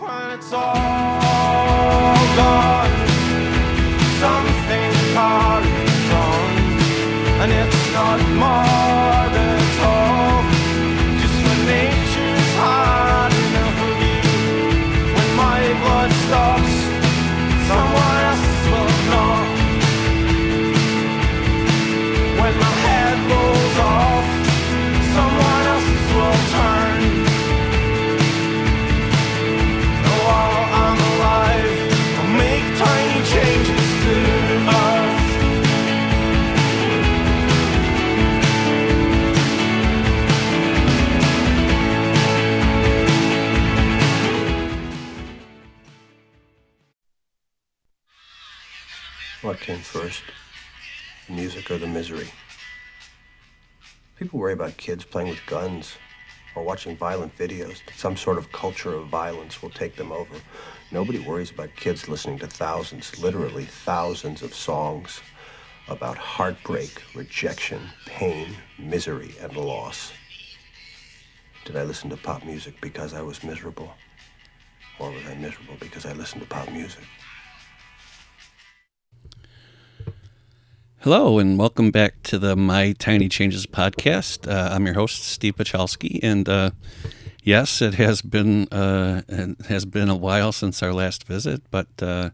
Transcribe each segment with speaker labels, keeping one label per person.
Speaker 1: When it's
Speaker 2: first? The music or the misery? People worry about kids playing with guns or watching violent videos, some sort of culture of violence will take them over. Nobody worries about kids listening to thousands, literally thousands of songs about heartbreak, rejection, pain, misery, and loss. Did I listen to pop music because I was miserable? Or was I miserable because I listened to pop music?
Speaker 3: Hello, and welcome back to the My Tiny Changes podcast. Uh, I'm your host, Steve Pachalski, and uh, yes, it has been uh, it has been a while since our last visit, but uh,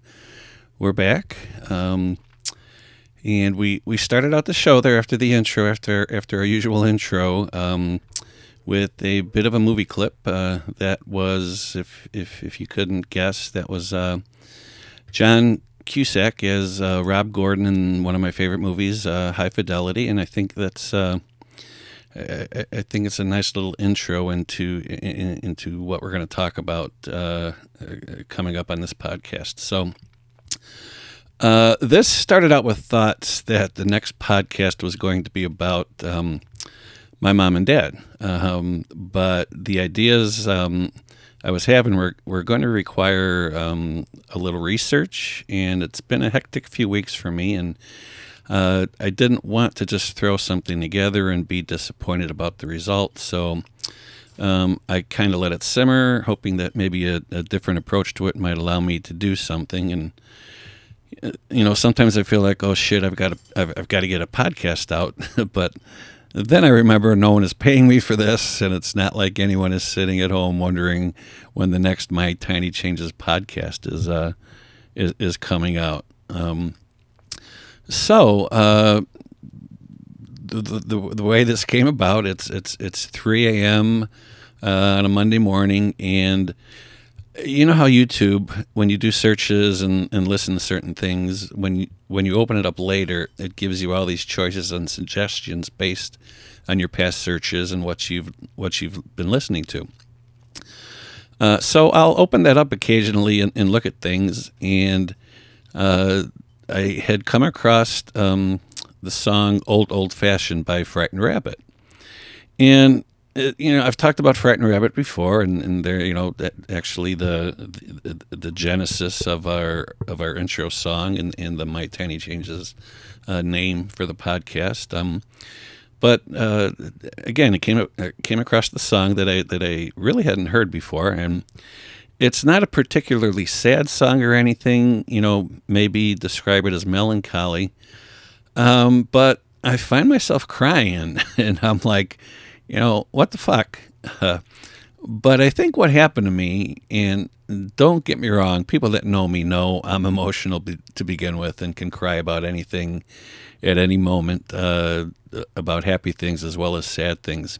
Speaker 3: we're back. Um, and we, we started out the show there after the intro, after after our usual intro, um, with a bit of a movie clip uh, that was, if if if you couldn't guess, that was uh, John Cusack as uh, Rob Gordon in one of my favorite movies, uh, High Fidelity, and I think that's uh, I, I- think it's a nice little intro into in, into what we're going to talk about uh, uh, coming up on this podcast. So. Uh, this started out with thoughts that the next podcast was going to be about um, my mom and dad, um, but the ideas um, I was having were, going to require um, a little research, and it's been a hectic few weeks for me, and uh, I didn't want to just throw something together and be disappointed about the result, so um, I kind of let it simmer, hoping that maybe a, a different approach to it might allow me to do something, and you know, sometimes I feel like, oh shit, I've got to, I've, I've got to get a podcast out, but then I remember no one is paying me for this, and it's not like anyone is sitting at home wondering when the next My Tiny Changes podcast is uh, is, is coming out. Um, so uh, the, the the way this came about, it's it's it's 3 a.m. Uh, on a Monday morning, and you know how YouTube, when you do searches and, and listen to certain things, when you, when you open it up later, it gives you all these choices and suggestions based on your past searches and what you've what you've been listening to. Uh, so I'll open that up occasionally and, and look at things, and uh, I had come across um, the song "Old Old Fashioned" by Frightened Rabbit, and you know I've talked about Frightened Rabbit before, and, and they're you know actually the, the the genesis of our of our intro song and, and the My Tiny Changes uh, name for the podcast. Um, but uh, again, it came it came across the song that I that I really hadn't heard before, and it's not a particularly sad song or anything. You know, maybe describe it as melancholy. Um, but I find myself crying, and I'm like, you know, what the fuck? Uh, but I think what happened to me, and don't get me wrong, people that know me know I'm emotional be, to begin with and can cry about anything at any moment uh, about happy things as well as sad things.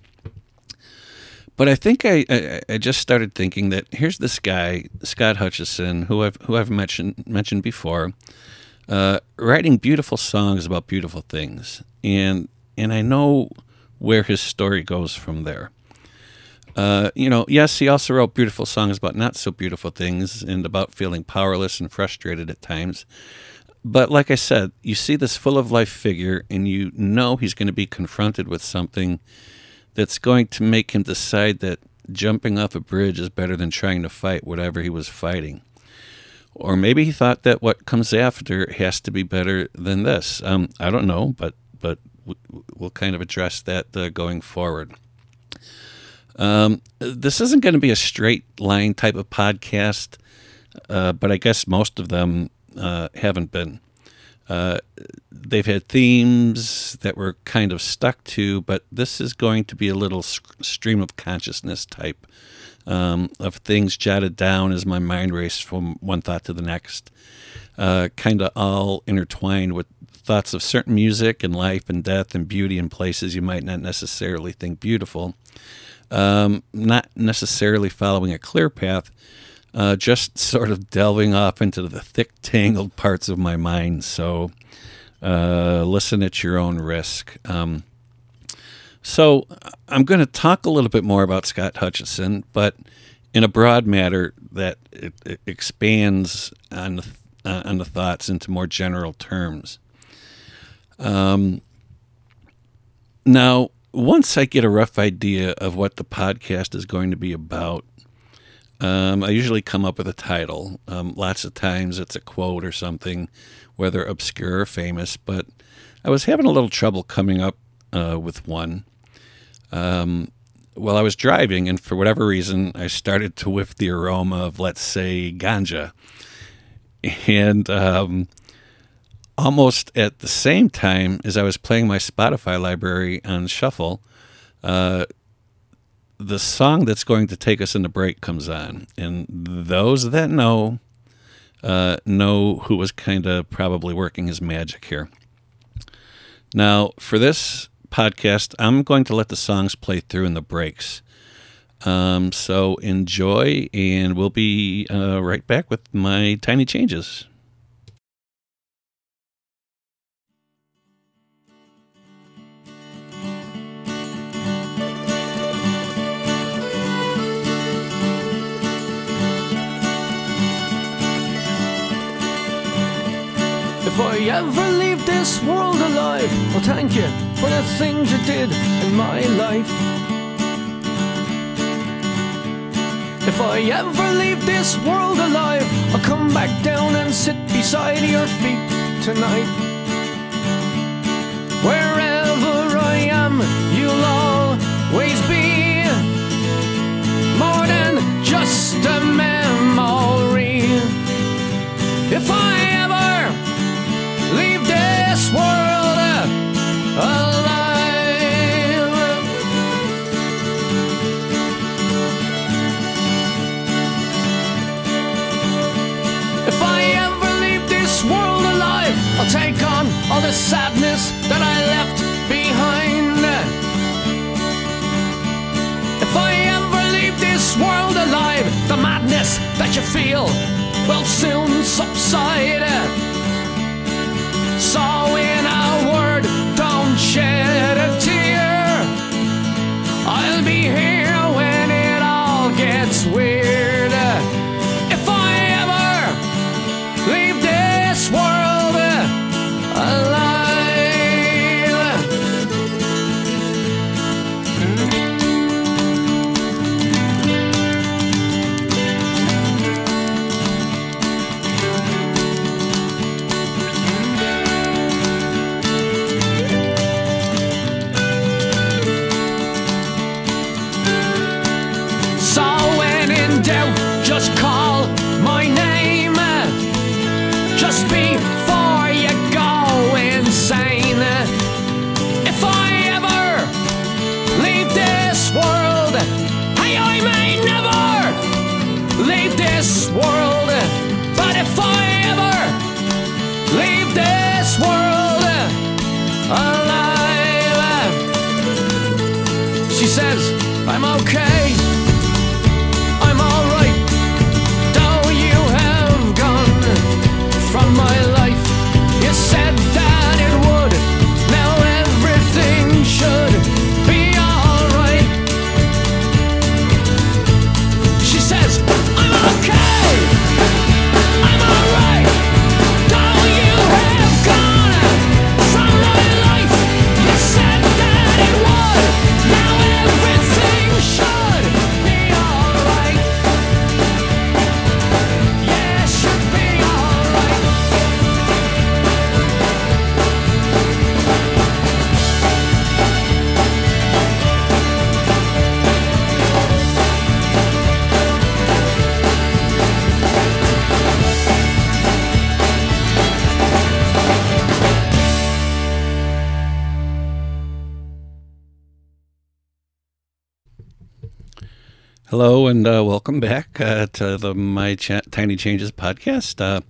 Speaker 3: But I think I, I, I just started thinking that here's this guy Scott Hutchison, who I've who I've mentioned mentioned before, uh, writing beautiful songs about beautiful things, and and I know where his story goes from there. Uh, you know, yes, he also wrote beautiful songs about not so beautiful things and about feeling powerless and frustrated at times. But like I said, you see this full of life figure, and you know he's going to be confronted with something that's going to make him decide that jumping off a bridge is better than trying to fight whatever he was fighting. Or maybe he thought that what comes after has to be better than this. Um, I don't know, but but we'll kind of address that uh, going forward. Um, this isn't going to be a straight line type of podcast, uh, but I guess most of them uh, haven't been. Uh, they've had themes that we're kind of stuck to, but this is going to be a little stream of consciousness type um, of things jotted down as my mind raced from one thought to the next, uh, kind of all intertwined with thoughts of certain music and life and death and beauty in places you might not necessarily think beautiful. Um, not necessarily following a clear path, uh, just sort of delving off into the thick, tangled parts of my mind. So uh, listen at your own risk. Um, so I'm going to talk a little bit more about Scott Hutchison, but in a broad matter that it, it expands on the, uh, on the thoughts into more general terms. Um, now, once I get a rough idea of what the podcast is going to be about, um, I usually come up with a title. Um, lots of times it's a quote or something, whether obscure or famous, but I was having a little trouble coming up uh, with one. Um, well, I was driving, and for whatever reason, I started to whiff the aroma of, let's say, ganja. And um, almost at the same time as I was playing my Spotify library on shuffle, uh, the song that's going to take us into break comes on, and those that know uh, know who was kind of probably working his magic here. Now, for this podcast, I'm going to let the songs play through in the breaks. Um, so enjoy, and we'll be uh, right back with my tiny changes.
Speaker 1: If I ever leave this world alive, I'll thank you for the things you did in my life. If I ever leave this world alive, I'll come back down and sit beside your feet tonight.
Speaker 3: Hello and uh, welcome back uh, to the My Ch- Tiny Changes podcast. Uh,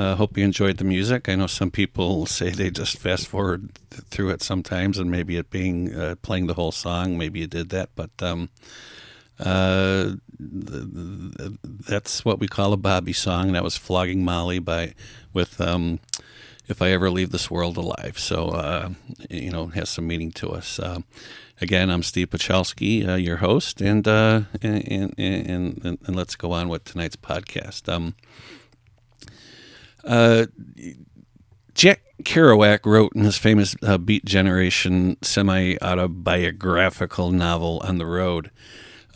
Speaker 3: uh, hope you enjoyed the music. I know some people say they just fast forward through it sometimes, and maybe it being uh, playing the whole song, maybe you did that, but um, uh, that's what we call a Bobby song. That was "Flogging Molly" by with um, "If I Ever Leave This World Alive." So you know, has some meaning to us. Again, I'm Steve Pachalski, uh, your host, and, uh, and, and, and, and let's go on with tonight's podcast. Um, uh, Jack Kerouac wrote in his famous uh, Beat Generation semi autobiographical novel On the Road.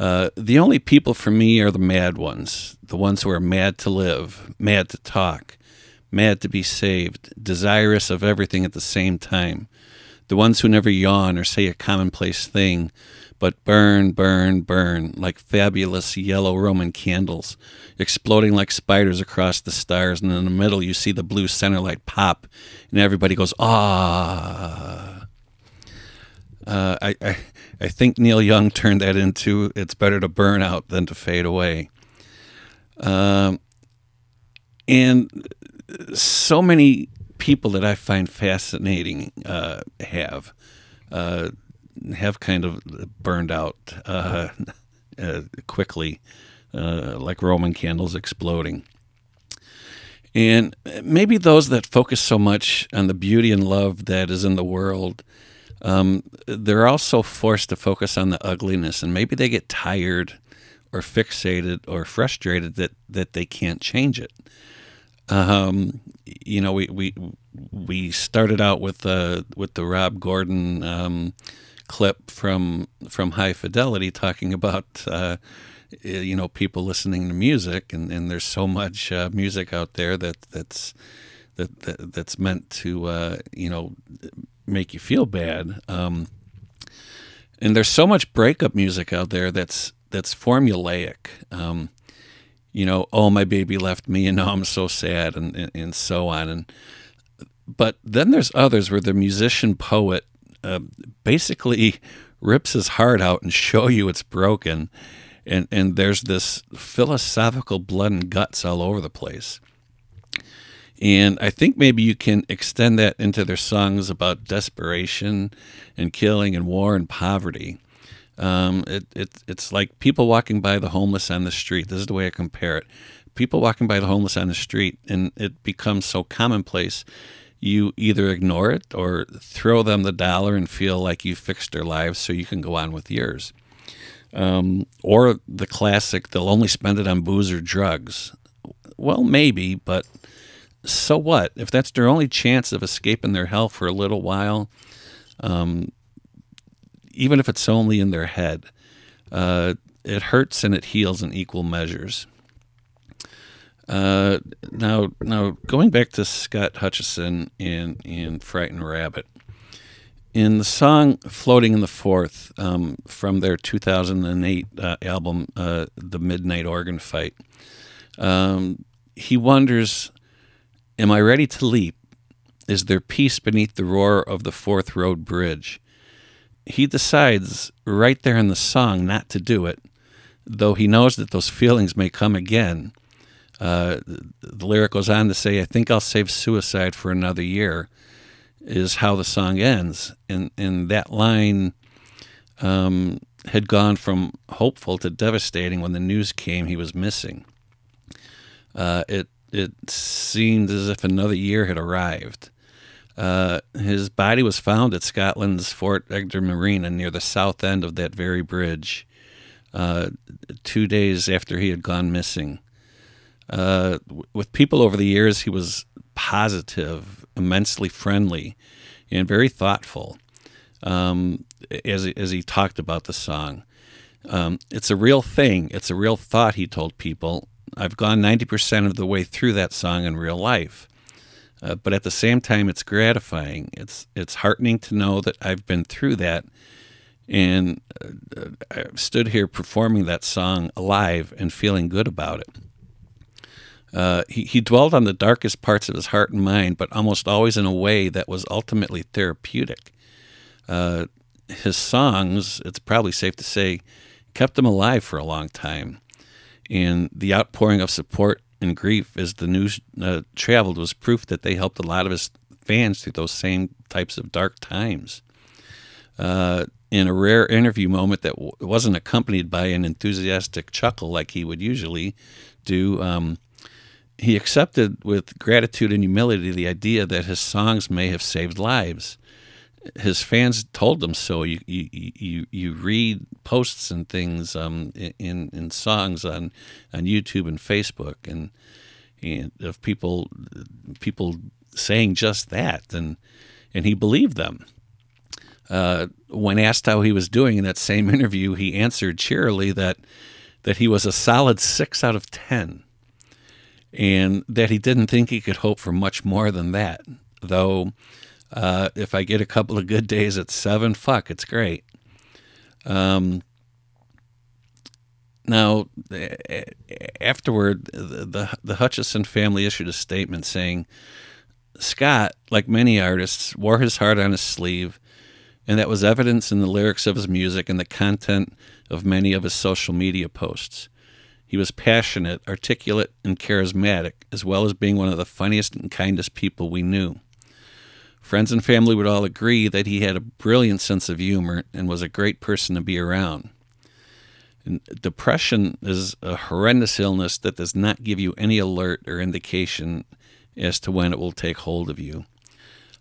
Speaker 3: Uh, the only people for me are the mad ones, the ones who are mad to live, mad to talk, mad to be saved, desirous of everything at the same time, the ones who never yawn or say a commonplace thing, but burn, burn, burn like fabulous yellow Roman candles, exploding like spiders across the stars. And in the middle, you see the blue center light pop, and everybody goes, ah. Uh, I, I, I think Neil Young turned that into it's better to burn out than to fade away. Um, and so many people that I find fascinating uh, have. Uh, have kind of burned out uh, uh, quickly, uh, like Roman candles exploding. And maybe those that focus so much on the beauty and love that is in the world, um, they're also forced to focus on the ugliness, and maybe they get tired or fixated or frustrated that, that they can't change it. Um, you know, we, we we started out with uh, with the Rob Gordon um, clip from from High Fidelity talking about uh, you know people listening to music, and, and there's so much uh, music out there that that's that, that that's meant to uh, you know make you feel bad. Um, and there's so much breakup music out there that's that's formulaic. Um, you know, oh my baby left me, and now I'm so sad, and, and, and so on. And but then there's others where the musician poet uh, basically rips his heart out and show you it's broken, and and there's this philosophical blood and guts all over the place. And I think maybe you can extend that into their songs about desperation and killing and war and poverty. Um, it, it, it's like people walking by the homeless on the street. This is the way I compare it. People walking by the homeless on the street, and it becomes so commonplace you either ignore it or throw them the dollar and feel like you fixed their lives so you can go on with yours. Um, or the classic, they'll only spend it on booze or drugs. Well, maybe, but so what? If that's their only chance of escaping their hell for a little while, um, even if it's only in their head, uh, it hurts and it heals in equal measures. Uh, now, now going back to Scott Hutchison in in Frightened Rabbit, in the song "Floating in the Forth um, from their 2008 uh, album, uh, "The Midnight Organ Fight," um, he wonders, "Am I ready to leap? Is there peace beneath the roar of the Forth Road Bridge?" He decides right there in the song not to do it, though he knows that those feelings may come again uh, the lyric goes on to say, I think I'll save suicide for another year, is how the song ends. And, and that line um, had gone from hopeful to devastating when the news came he was missing. Uh, it, it seemed as if another year had arrived. Uh, his body was found at Scotland's Port Edgar Marina near the south end of that very bridge, uh, two days after he had gone missing. Uh, with people over the years, he was positive, immensely friendly, and very thoughtful um, as, as he talked about the song. Um, it's a real thing. It's a real thought, he told people. I've gone 90% of the way through that song in real life. Uh, but at the same time, it's gratifying. It's, it's heartening to know that I've been through that and uh, I've stood here performing that song alive and feeling good about it. Uh, he, he dwelled on the darkest parts of his heart and mind, but almost always in a way that was ultimately therapeutic. Uh, his songs, it's probably safe to say, kept him alive for a long time. And the outpouring of support and grief as the news uh, traveled was proof that they helped a lot of his fans through those same types of dark times. Uh, in a rare interview moment that w- wasn't accompanied by an enthusiastic chuckle like he would usually do, um, he accepted with gratitude and humility the idea that his songs may have saved lives. His fans told him so. You you, you, you read posts and things um, in in songs on on YouTube and Facebook and, and of people people saying just that and and he believed them. Uh, when asked how he was doing in that same interview, he answered cheerily that that he was a solid six out of ten and that he didn't think he could hope for much more than that. Though, uh, if I get a couple of good days at seven, fuck, it's great. Um, now, afterward, the, the, the Hutchison family issued a statement saying Scott, like many artists, wore his heart on his sleeve, and that was evidence in the lyrics of his music and the content of many of his social media posts. He was passionate, articulate, and charismatic, as well as being one of the funniest and kindest people we knew. Friends and family would all agree that he had a brilliant sense of humor and was a great person to be around. And depression is a horrendous illness that does not give you any alert or indication as to when it will take hold of you.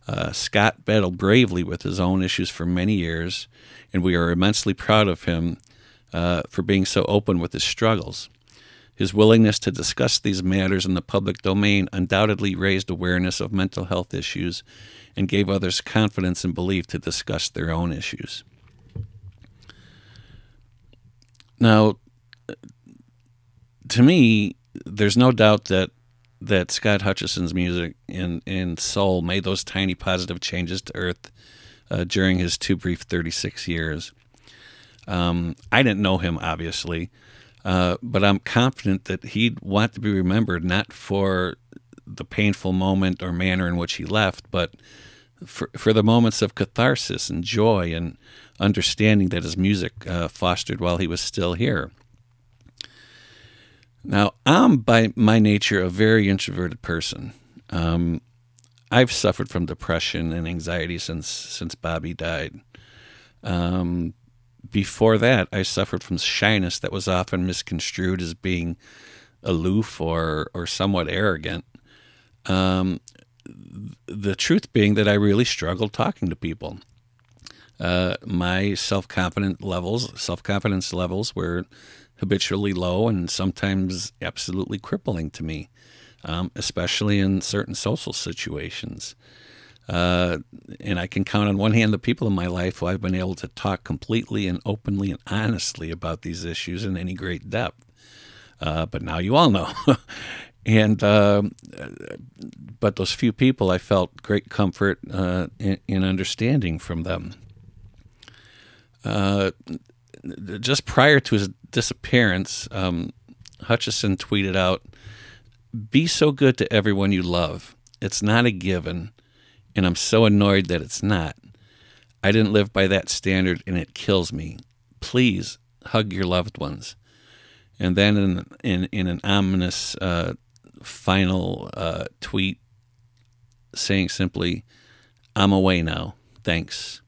Speaker 3: Uh, Scott battled bravely with his own issues for many years, and we are immensely proud of him uh, for being so open with his struggles. His willingness to discuss these matters in the public domain undoubtedly raised awareness of mental health issues and gave others confidence and belief to discuss their own issues. Now, to me, there's no doubt that that Scott Hutchison's music and, and soul made those tiny positive changes to Earth uh, during his too brief 36 years. Um, I didn't know him, obviously, uh, but I'm confident that he'd want to be remembered not for the painful moment or manner in which he left, but for, for the moments of catharsis and joy and understanding that his music uh, fostered while he was still here. Now, I'm by my nature a very introverted person. Um, I've suffered from depression and anxiety since since Bobby died. Um, before that, I suffered from shyness that was often misconstrued as being aloof or, or somewhat arrogant. Um, the truth being that I really struggled talking to people. Uh, my self confidence levels, self confidence levels, were habitually low and sometimes absolutely crippling to me, um, especially in certain social situations. Uh, and I can count on one hand the people in my life who I've been able to talk completely and openly and honestly about these issues in any great depth. Uh, but now you all know. and uh, but those few people, I felt great comfort uh, in, in, understanding from them. Uh, just prior to his disappearance, um, Hutchison tweeted out, "Be so good to everyone you love. It's not a given." and I'm so annoyed that it's not. I didn't live by that standard and it kills me. Please hug your loved ones. And then in in, in an ominous uh, final uh, tweet saying simply, I'm away now. Thanks.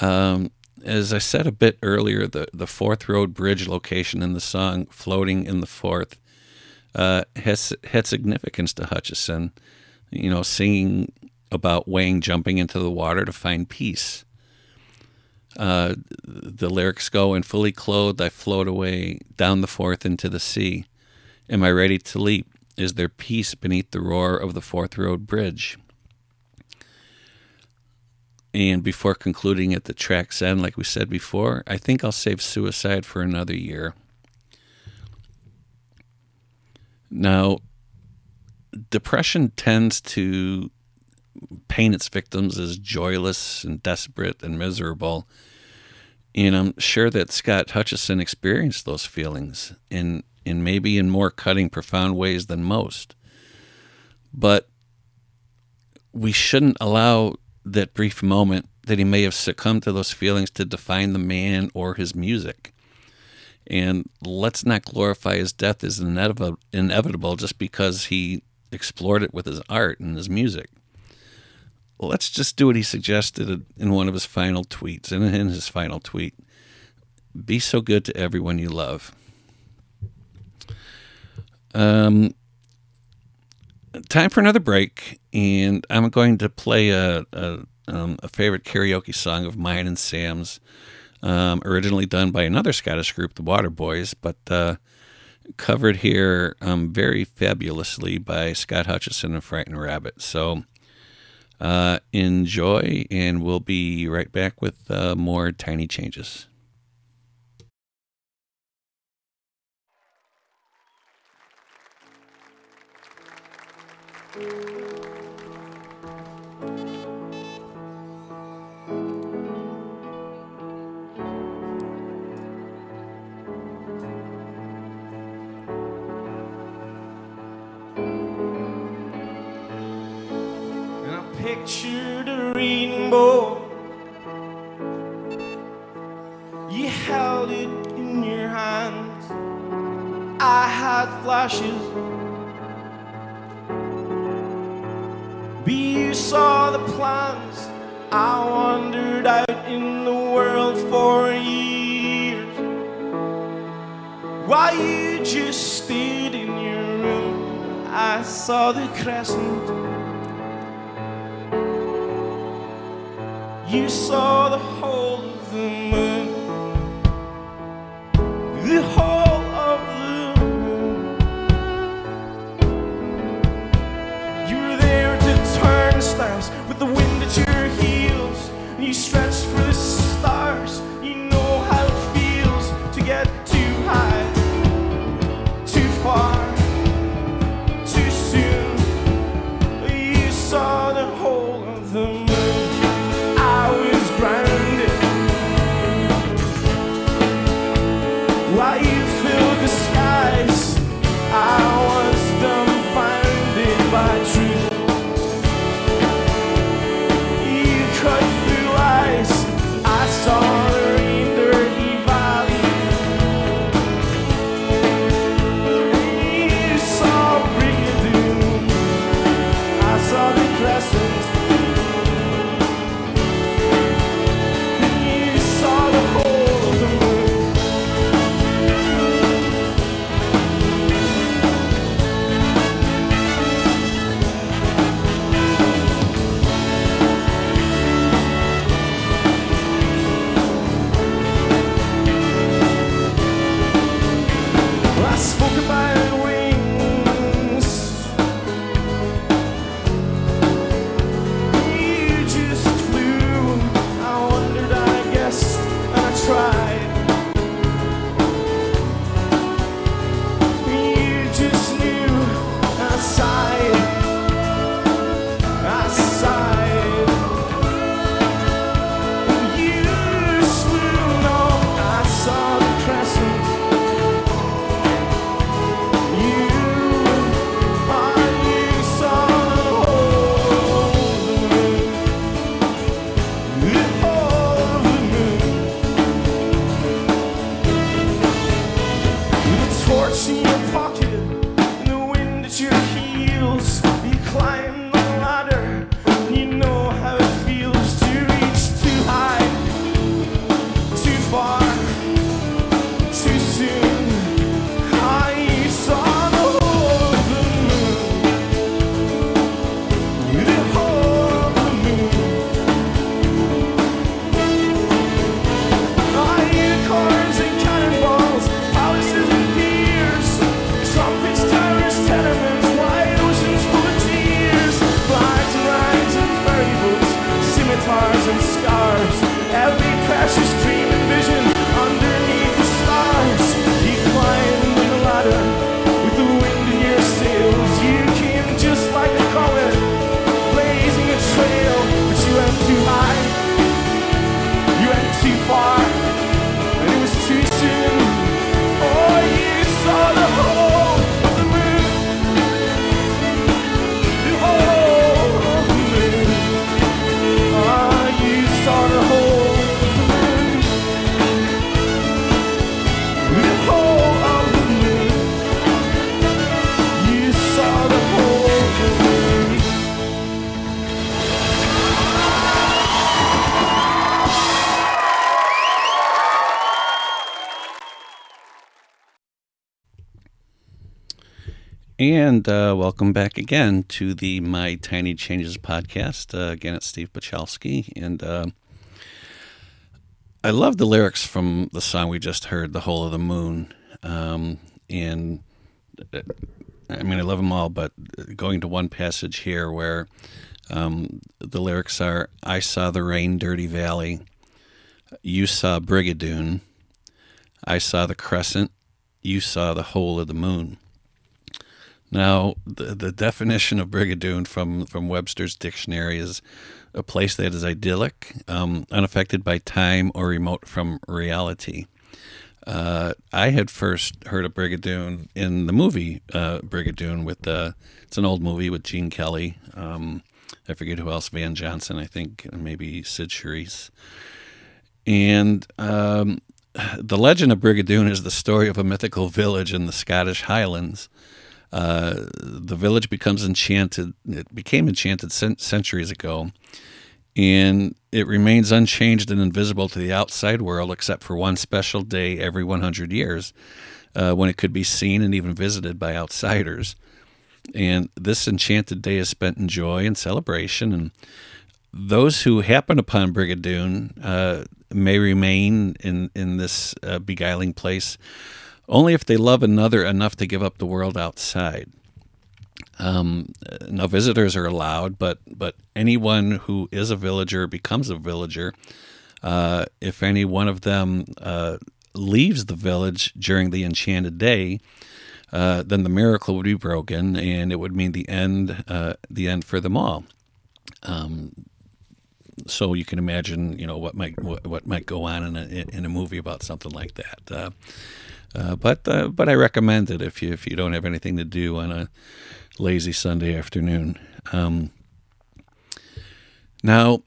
Speaker 3: Um, as I said a bit earlier, the, the Forth Road Bridge location in the song Floating in the Forth uh, has had significance to Hutchison you know, singing about Wang jumping into the water to find peace. Uh, the lyrics go, and fully clothed, I float away down the Forth into the sea. Am I ready to leap? Is there peace beneath the roar of the Forth Road Bridge? And before concluding at the track's end, like we said before, I think I'll save suicide for another year. Now, depression tends to paint its victims as joyless and desperate and miserable. And I'm sure that Scott Hutchison experienced those feelings in, in maybe in more cutting, profound ways than most. But we shouldn't allow that brief moment that he may have succumbed to those feelings to define the man or his music. And let's not glorify his death as inevitable just because he explored it with his art and his music. Let's just do what he suggested in one of his final tweets, and in his final tweet be so good to everyone you love. Um, time for another break, and I'm going to play a, a, um, a favorite karaoke song of mine and Sam's, um, originally done by another Scottish group, the Waterboys, but uh, covered here um, very fabulously by Scott Hutchison and Frightened Rabbit. So uh, enjoy, and we'll be right back with uh, more tiny changes.
Speaker 4: Pictured a rainbow. You held it in your hands. I had flashes. You saw the plans. I wandered out in the world for years. While you just stayed in your room, I saw the crescent. you saw the whole of the moon. With the wind at your heels. You stretch for the stars. You know how it feels to get too high,
Speaker 3: And uh, welcome back again to the My Tiny Changes podcast. Uh, again, it's Steve Pachalski. And uh, I love the lyrics from the song we just heard, The Whole of the Moon. Um, and uh, I mean, I love them all, but going to one passage here where um, the lyrics are I saw the rain dirty valley, you saw Brigadoon, I saw the crescent, you saw the whole of the moon. Now, the, the definition of Brigadoon from, from Webster's dictionary is a place that is idyllic, um, unaffected by time, or remote from reality. Uh, I had first heard of Brigadoon in the movie uh, Brigadoon with the. It's an old movie with Gene Kelly. Um, I forget who else. Van Johnson, I think, maybe Cyd Charisse. And um, the legend of Brigadoon is the story of a mythical village in the Scottish Highlands. Uh, the village becomes enchanted. It became enchanted cent- centuries ago, and it remains unchanged and invisible to the outside world except for one special day every 100 years uh, when it could be seen and even visited by outsiders. And this enchanted day is spent in joy and celebration. And those who happen upon Brigadoon uh, may remain in, in this uh, beguiling place only if they love another enough to give up the world outside. Um, now, visitors are allowed, but but anyone who is a villager becomes a villager. Uh, if any one of them uh, leaves the village during the enchanted day, uh, then the miracle would be broken, and it would mean the end, uh, the end for them all. Um, so you can imagine, you know, what might what, what might go on in a in a movie about something like that. Uh, but uh, but I recommend it if you if you don't have anything to do on a lazy Sunday afternoon. Um, now,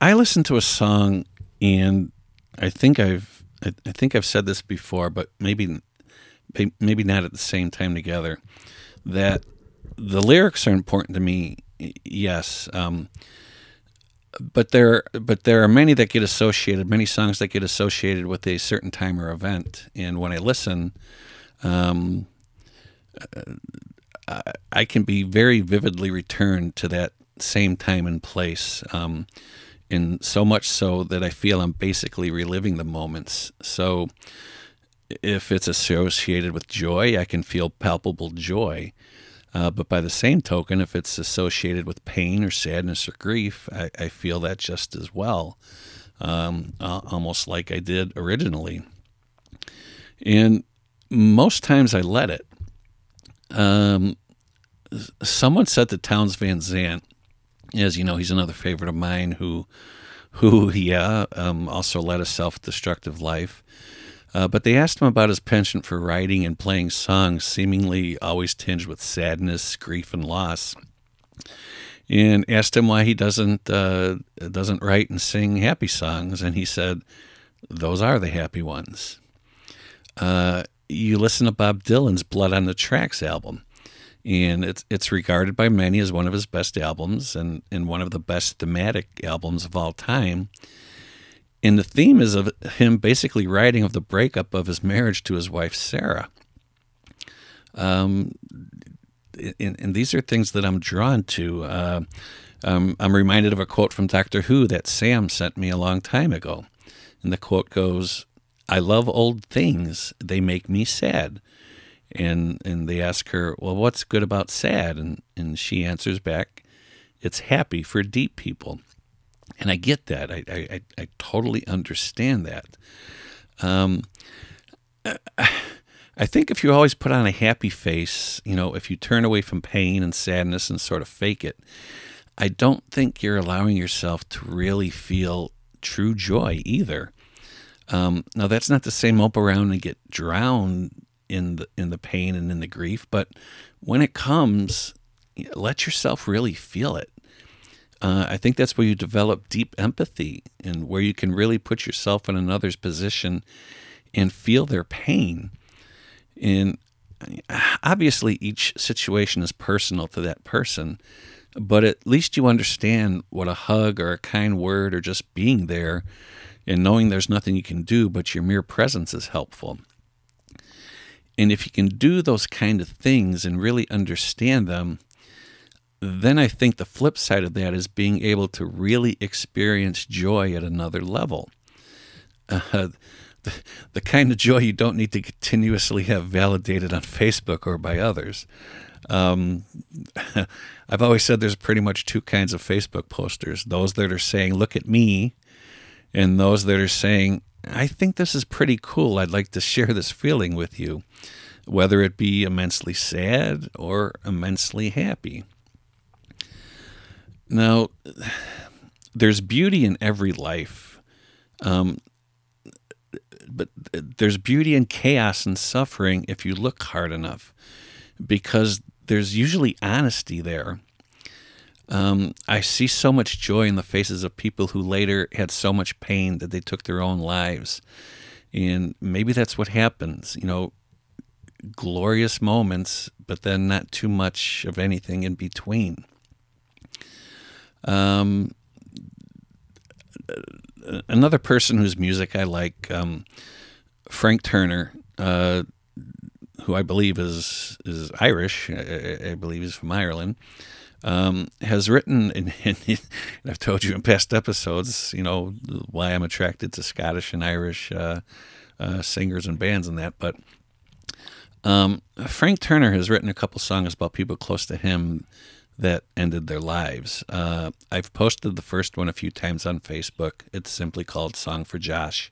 Speaker 3: I listened to a song, and I think I've I, I think I've said this before, but maybe maybe not at the same time together. That the lyrics are important to me. Yes. Um, but there but there are many that get associated many songs that get associated with a certain time or event. And when i listen um, I, I can be very vividly returned to that same time and place um, and so much so that i feel i'm basically reliving the moments. So if it's associated with joy i can feel palpable joy uh, but by the same token, if it's associated with pain or sadness or grief, I, I feel that just as well, um, uh, almost like I did originally. And most times I let it. Um, someone said to Townes Van Zandt, as you know, he's another favorite of mine who, who yeah, um, also led a self-destructive life. Uh, but they asked him about his penchant for writing and playing songs, seemingly always tinged with sadness, grief, and loss, and asked him why he doesn't uh, doesn't write and sing happy songs. And he said, "Those are the happy ones." Uh, you listen to Bob Dylan's "Blood on the Tracks" album, and it's it's regarded by many as one of his best albums and, and one of the best thematic albums of all time. And the theme is of him basically writing of the breakup of his marriage to his wife, Sarah. Um, and, and these are things that I'm drawn to. Uh, um, I'm reminded of a quote from Doctor Who that Sam sent me a long time ago. And the quote goes, I love old things. They make me sad. And and they ask her, Well, what's good about sad? And and she answers back, It's happy for deep people and I get that. I I, I totally understand that. Um, I think if you always put on a happy face, you know, if you turn away from pain and sadness and sort of fake it, I don't think you're allowing yourself to really feel true joy either. Um, now that's not to say mope around and get drowned in the in the pain and in the grief, but when it comes, let yourself really feel it uh, I think that's where you develop deep empathy and where you can really put yourself in another's position and feel their pain. And obviously, each situation is personal to that person, but at least you understand what a hug or a kind word or just being there and knowing there's nothing you can do, but your mere presence is helpful. And if you can do those kind of things and really understand them, then I think the flip side of that is being able to really experience joy at another level. Uh, the, the kind of joy you don't need to continuously have validated on Facebook or by others. Um, I've always said there's pretty much two kinds of Facebook posters those that are saying, Look at me, and those that are saying, I think this is pretty cool. I'd like to share this feeling with you, whether it be immensely sad or immensely happy. Now, there's beauty in every life. Um, but there's beauty in chaos and suffering if you look hard enough, because there's usually honesty there. Um, I see so much joy in the faces of people who later had so much pain that they took their own lives. And maybe that's what happens, you know, glorious moments, but then not too much of anything in between. Um, another person whose music I like, um, Frank Turner, uh, who I believe is is Irish. I, I believe he's from Ireland. Um, has written, and, and, I've told you in past episodes, you know, why I'm attracted to Scottish and Irish uh, uh, singers and bands and that. But um, Frank Turner has written a couple songs about people close to him that ended their lives. Uh, I've posted the first one a few times on Facebook. It's simply called Song for Josh.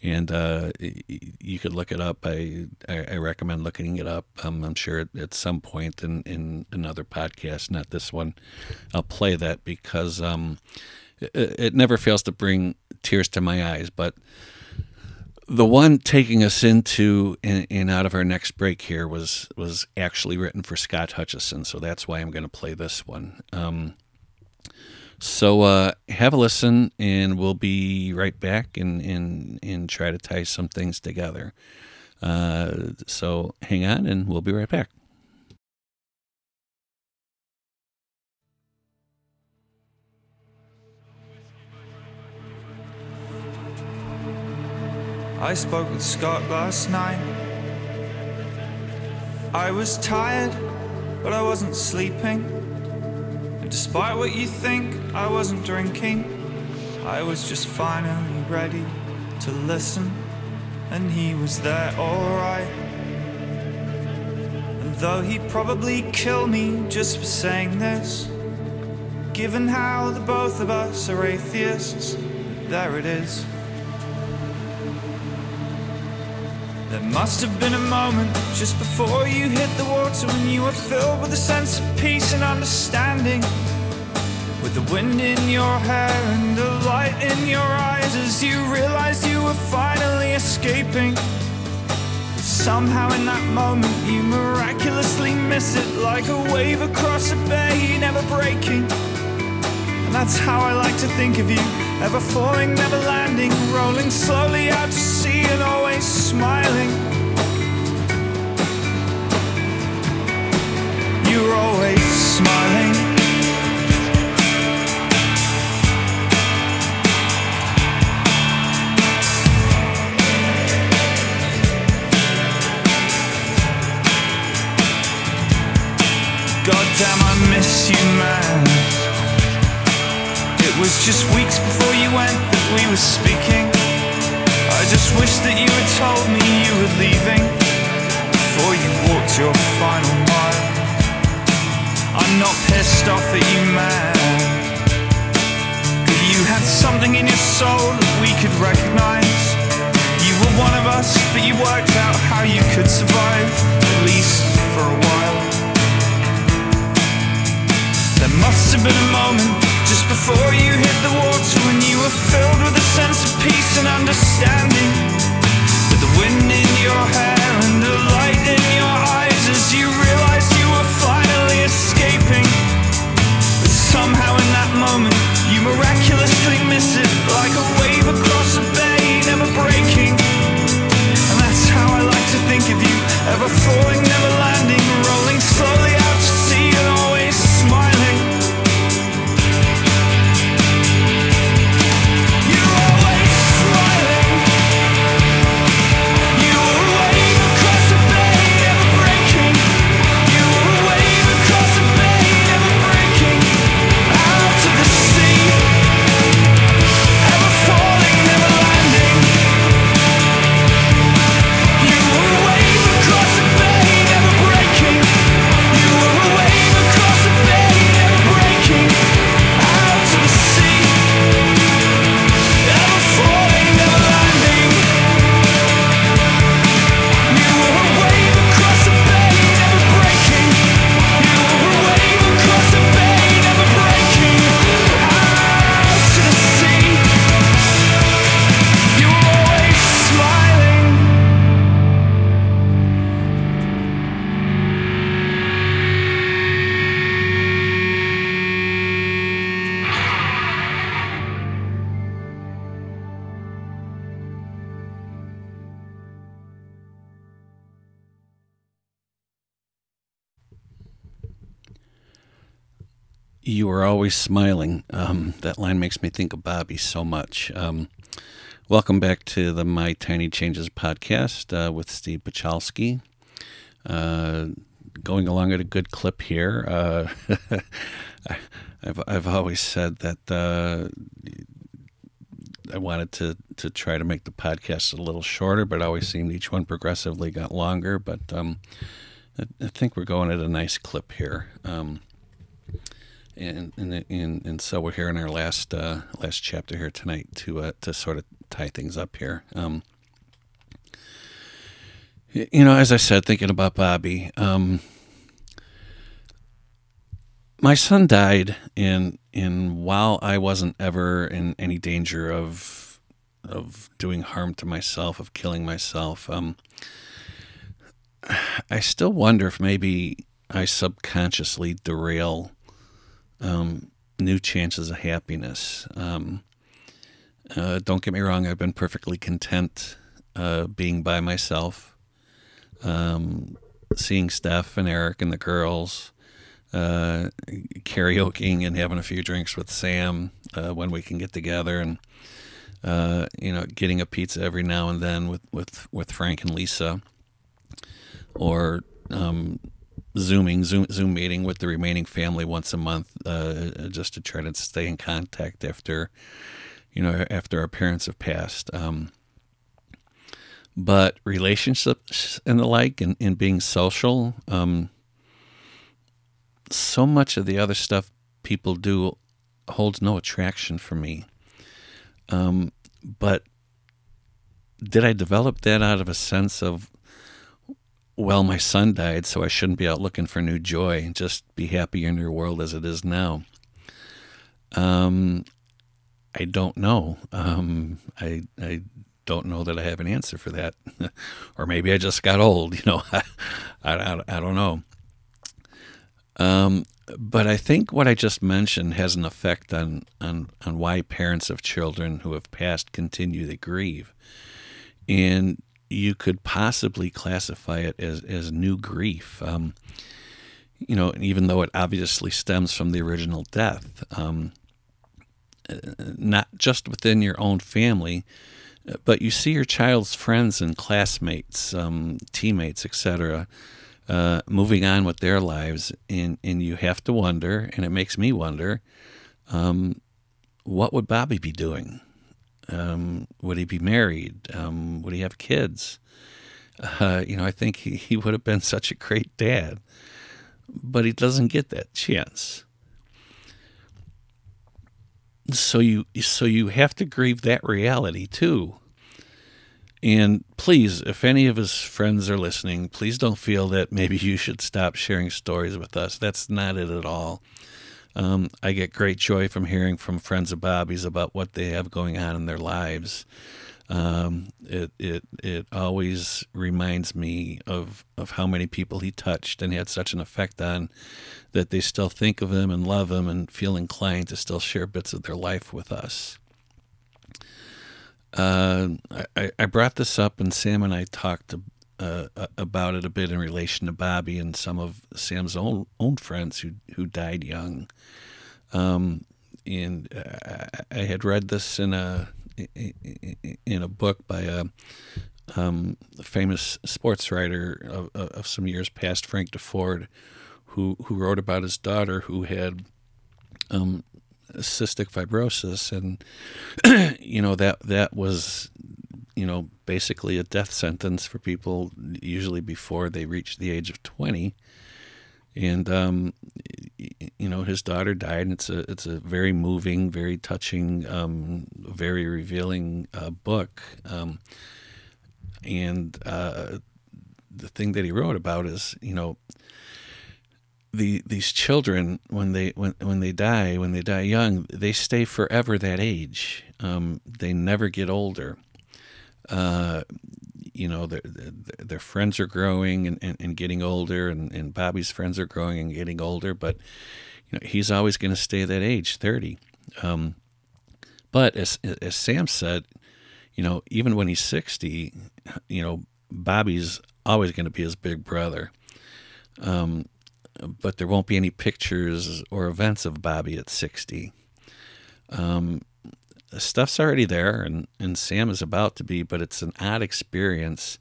Speaker 3: And uh, you could look it up. I, I recommend looking it up. Um, I'm sure at some point in, in another podcast, not this one, I'll play that because um, it, it never fails to bring tears to my eyes. But the one taking us into and, and, out of our next break here was was actually written for Scott Hutchison, so that's why I'm going to play this one. Um, so uh, have a listen, and we'll be right back and and and try to tie some things together. Uh, so hang on, and we'll be right back.
Speaker 5: I spoke with Scott last night. I was tired, but I wasn't sleeping. And despite what you think, I wasn't drinking. I was just finally ready to listen, and he was there alright. And though he'd probably kill me just for saying this, given how the both of us are atheists, there it is. There must have been a moment just before you hit the water when you were filled with a sense of peace and understanding. With the wind in your hair and the light in your eyes as you realized you were finally escaping. But somehow in that moment you miraculously miss it like a wave across a bay, never breaking. And that's how I like to think of you. Ever falling, never landing, rolling slowly out to sea and always smiling. You're always smiling. Goddamn, I miss you, man It was just weeks before you went that we were speaking. I just wish that you had told me you were leaving before you walked your final mile. I'm not pissed off at you, man. But you had something in your soul that we could recognize. You were one of us, but you worked out how you could survive, at least for a while. There must have been a moment just before you hit the water when you were filled with a sense of peace and understanding. With the wind in your hair and the light in your eyes As you realized you were finally escaping. But somehow in that moment you miraculously miss it Like a wave across a bay, never breaking. And that's how I like to think of you Ever falling, never landing, rolling slowly out always smiling.
Speaker 3: Um, that line makes me think of Bobby so much. Um, welcome back to the My Tiny Changes podcast uh, with Steve Pachalski. Uh, going along at a good clip here. Uh, I've I've always said that uh, I wanted to to try to make the podcast a little shorter, but always seemed each one progressively got longer. But um, I, I, think we're going at a nice clip here. Um, and, and and so we're here in our last uh, last chapter here tonight to uh, to sort of tie things up here. Um, you know, as I said, thinking about Bobby, um, my son died, and and while I wasn't ever in any danger of of doing harm to myself, of killing myself, um, I still wonder if maybe I subconsciously derail um, new chances of happiness. Um, uh, don't get me wrong; I've been perfectly content uh, being by myself, um, seeing Steph and Eric and the girls uh, karaokeing and having a few drinks with Sam uh, when we can get together, and uh, you know, getting a pizza every now and then with with with Frank and Lisa, or um, zooming zoom zoom meeting with the remaining family once a month, uh, just to try to stay in contact after you know after our parents have passed. Um, but relationships and the like, and, and being social. Um, so much of the other stuff people do holds no attraction for me. Um, but did I develop that out of a sense of, well, my son died, so I shouldn't be out looking for new joy. Just be happy in your world as it is now. Um, I don't know. Um, I I don't know that I have an answer for that, or maybe I just got old. You know, I, I, I don't know. Um, but I think what I just mentioned has an effect on, on, on why parents of children who have passed continue to grieve. And you could possibly classify it as, as new grief. Um, you know, even though it obviously stems from the original death, um, not just within your own family, but you see your child's friends and classmates, um, teammates, etc., uh, moving on with their lives, and and you have to wonder, and it makes me wonder, um, what would Bobby be doing? Um, would he be married? Um, would he have kids? Uh, you know, I think he, he would have been such a great dad, but he doesn't get that chance. So you so you have to grieve that reality too. And please, if any of his friends are listening, please don't feel that maybe you should stop sharing stories with us. That's not it at all. Um, I get great joy from hearing from friends of Bobby's about what they have going on in their lives. Um, it it it always reminds me of of how many people he touched and had such an effect on that they still think of him and love him and feel inclined to still share bits of their life with us. Uh, I, I brought this up, and Sam and I talked uh, about it a bit in relation to Bobby and some of Sam's own own friends who who died young. Um, and I had read this in a in a book by a, um, famous sports writer of, of, some years past, Frank Deford, who who wrote about his daughter who had um, cystic fibrosis, and you know that that was you know basically a death sentence for people usually before they reach the age of twenty. And um, you know his daughter died, and it's a it's a very moving, very touching, um, very revealing uh, book. Um, and uh, the thing that he wrote about is you know the these children when they when when they die when they die young they stay forever that age um, they never get older uh, you know their, their friends are growing and, and, and getting older and, and Bobby's friends are growing and getting older but you know he's always going to stay that age 30 um, but as as Sam said you know even when he's 60 you know Bobby's always going to be his big brother um, but there won't be any pictures or events of Bobby at 60. Um, stuff's already there, and, and Sam is about to be, but it's an odd experience.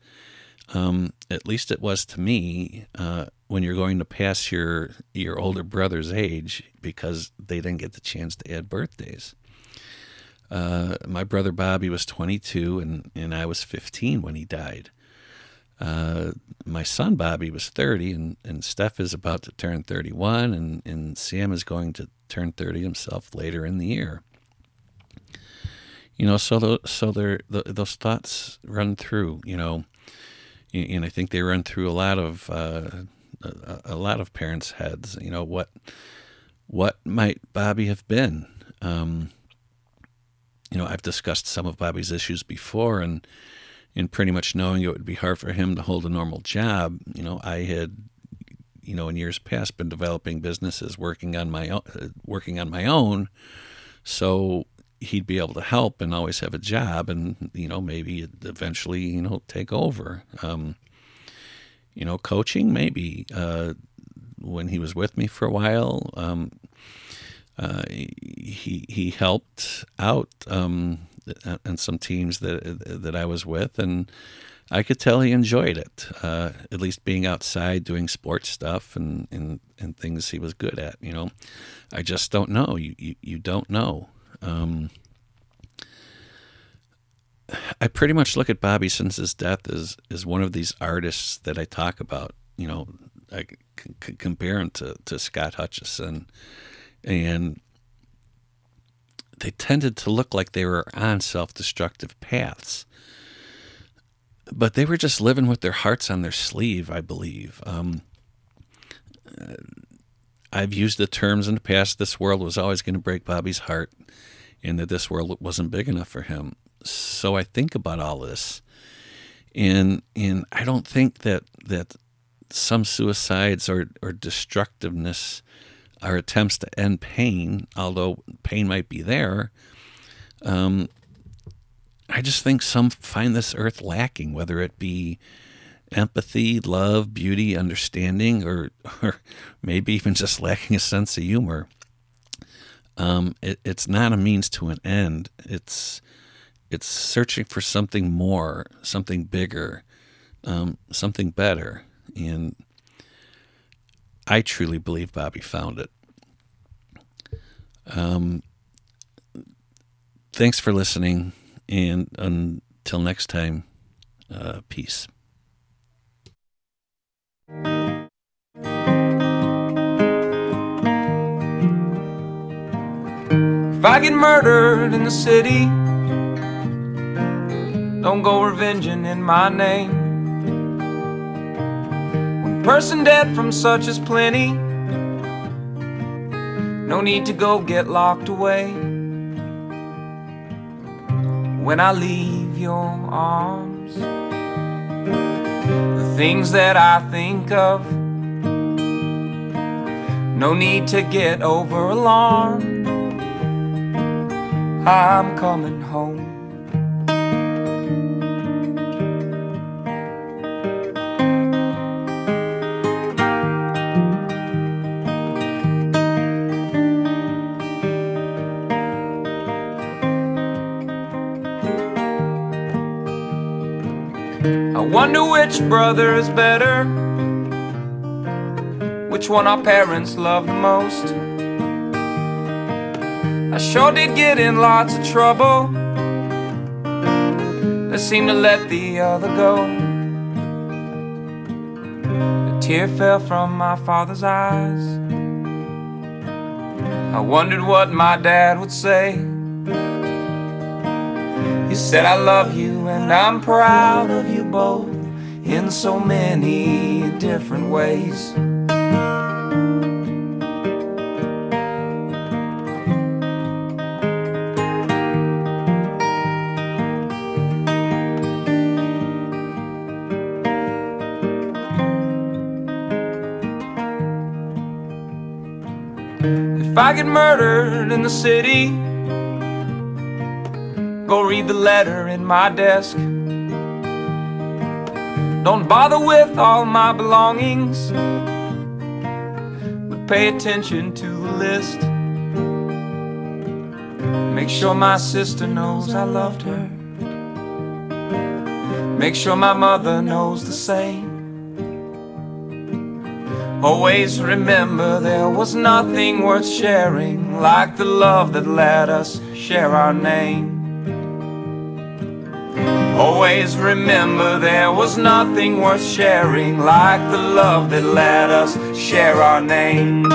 Speaker 3: Um, at least it was to me uh, when you're going to pass your your older brother's age because they didn't get the chance to add birthdays. Uh, my brother Bobby was 22 and, and I was 15 when he died. Uh, my son Bobby was 30, and, and Steph is about to turn 31, and, and Sam is going to turn 30 himself later in the year. You know, so the, so the, those thoughts run through. You know, and I think they run through a lot of uh, a, a, lot of parents' heads. You know, what what might Bobby have been? Um, you know, I've discussed some of Bobby's issues before, and in pretty much knowing it would be hard for him to hold a normal job, you know, I had, you know, in years past been developing businesses, working on my own, working on my own, so he'd be able to help and always have a job, and you know, maybe eventually, you know, take over. Um, you know, coaching maybe uh, when he was with me for a while. Um, uh, he he helped out um, and some teams that that I was with, and I could tell he enjoyed it. Uh, at least being outside doing sports stuff and, and and things he was good at. You know, I just don't know. You you, you don't know. Um, I pretty much look at Bobby since his death as as one of these artists that I talk about. You know, I c- compare him to to Scott Hutchison, and they tended to look like they were on self destructive paths. But they were just living with their hearts on their sleeve, I believe. Um, I've used the terms in the past this world was always going to break Bobby's heart and that this world wasn't big enough for him. So I think about all this. And and I don't think that that some suicides or, or destructiveness are attempts to end pain, although pain might be there, um, I just think some find this earth lacking, whether it be empathy, love, beauty, understanding, or, or maybe even just lacking a sense of humor. Um, it, it's not a means to an end. It's it's searching for something more, something bigger, um, something better, and I truly believe Bobby found it. Um, thanks for listening, and until next time, uh, peace.
Speaker 1: I get murdered in the city, don't go revenging in my name One person dead from such as plenty. No need to go get locked away. When I leave your arms, the things that I think of, no need to get over alarmed. I'm coming home. I wonder which brother is better, which one our parents love the most. I sure did get in lots of trouble. I seemed to let the other go. A tear fell from my father's eyes. I wondered what my dad would say. He said, I love you and I'm proud of you both in so many different ways. Murdered in the city, Go read the letter in my desk. Don't bother with all my belongings. But pay attention to the list. Make sure my sister knows I loved her. Make sure my mother knows the same. Always remember there was nothing worth sharing like the love that let us share our name. Always remember there was nothing worth sharing like the love that let us share our name.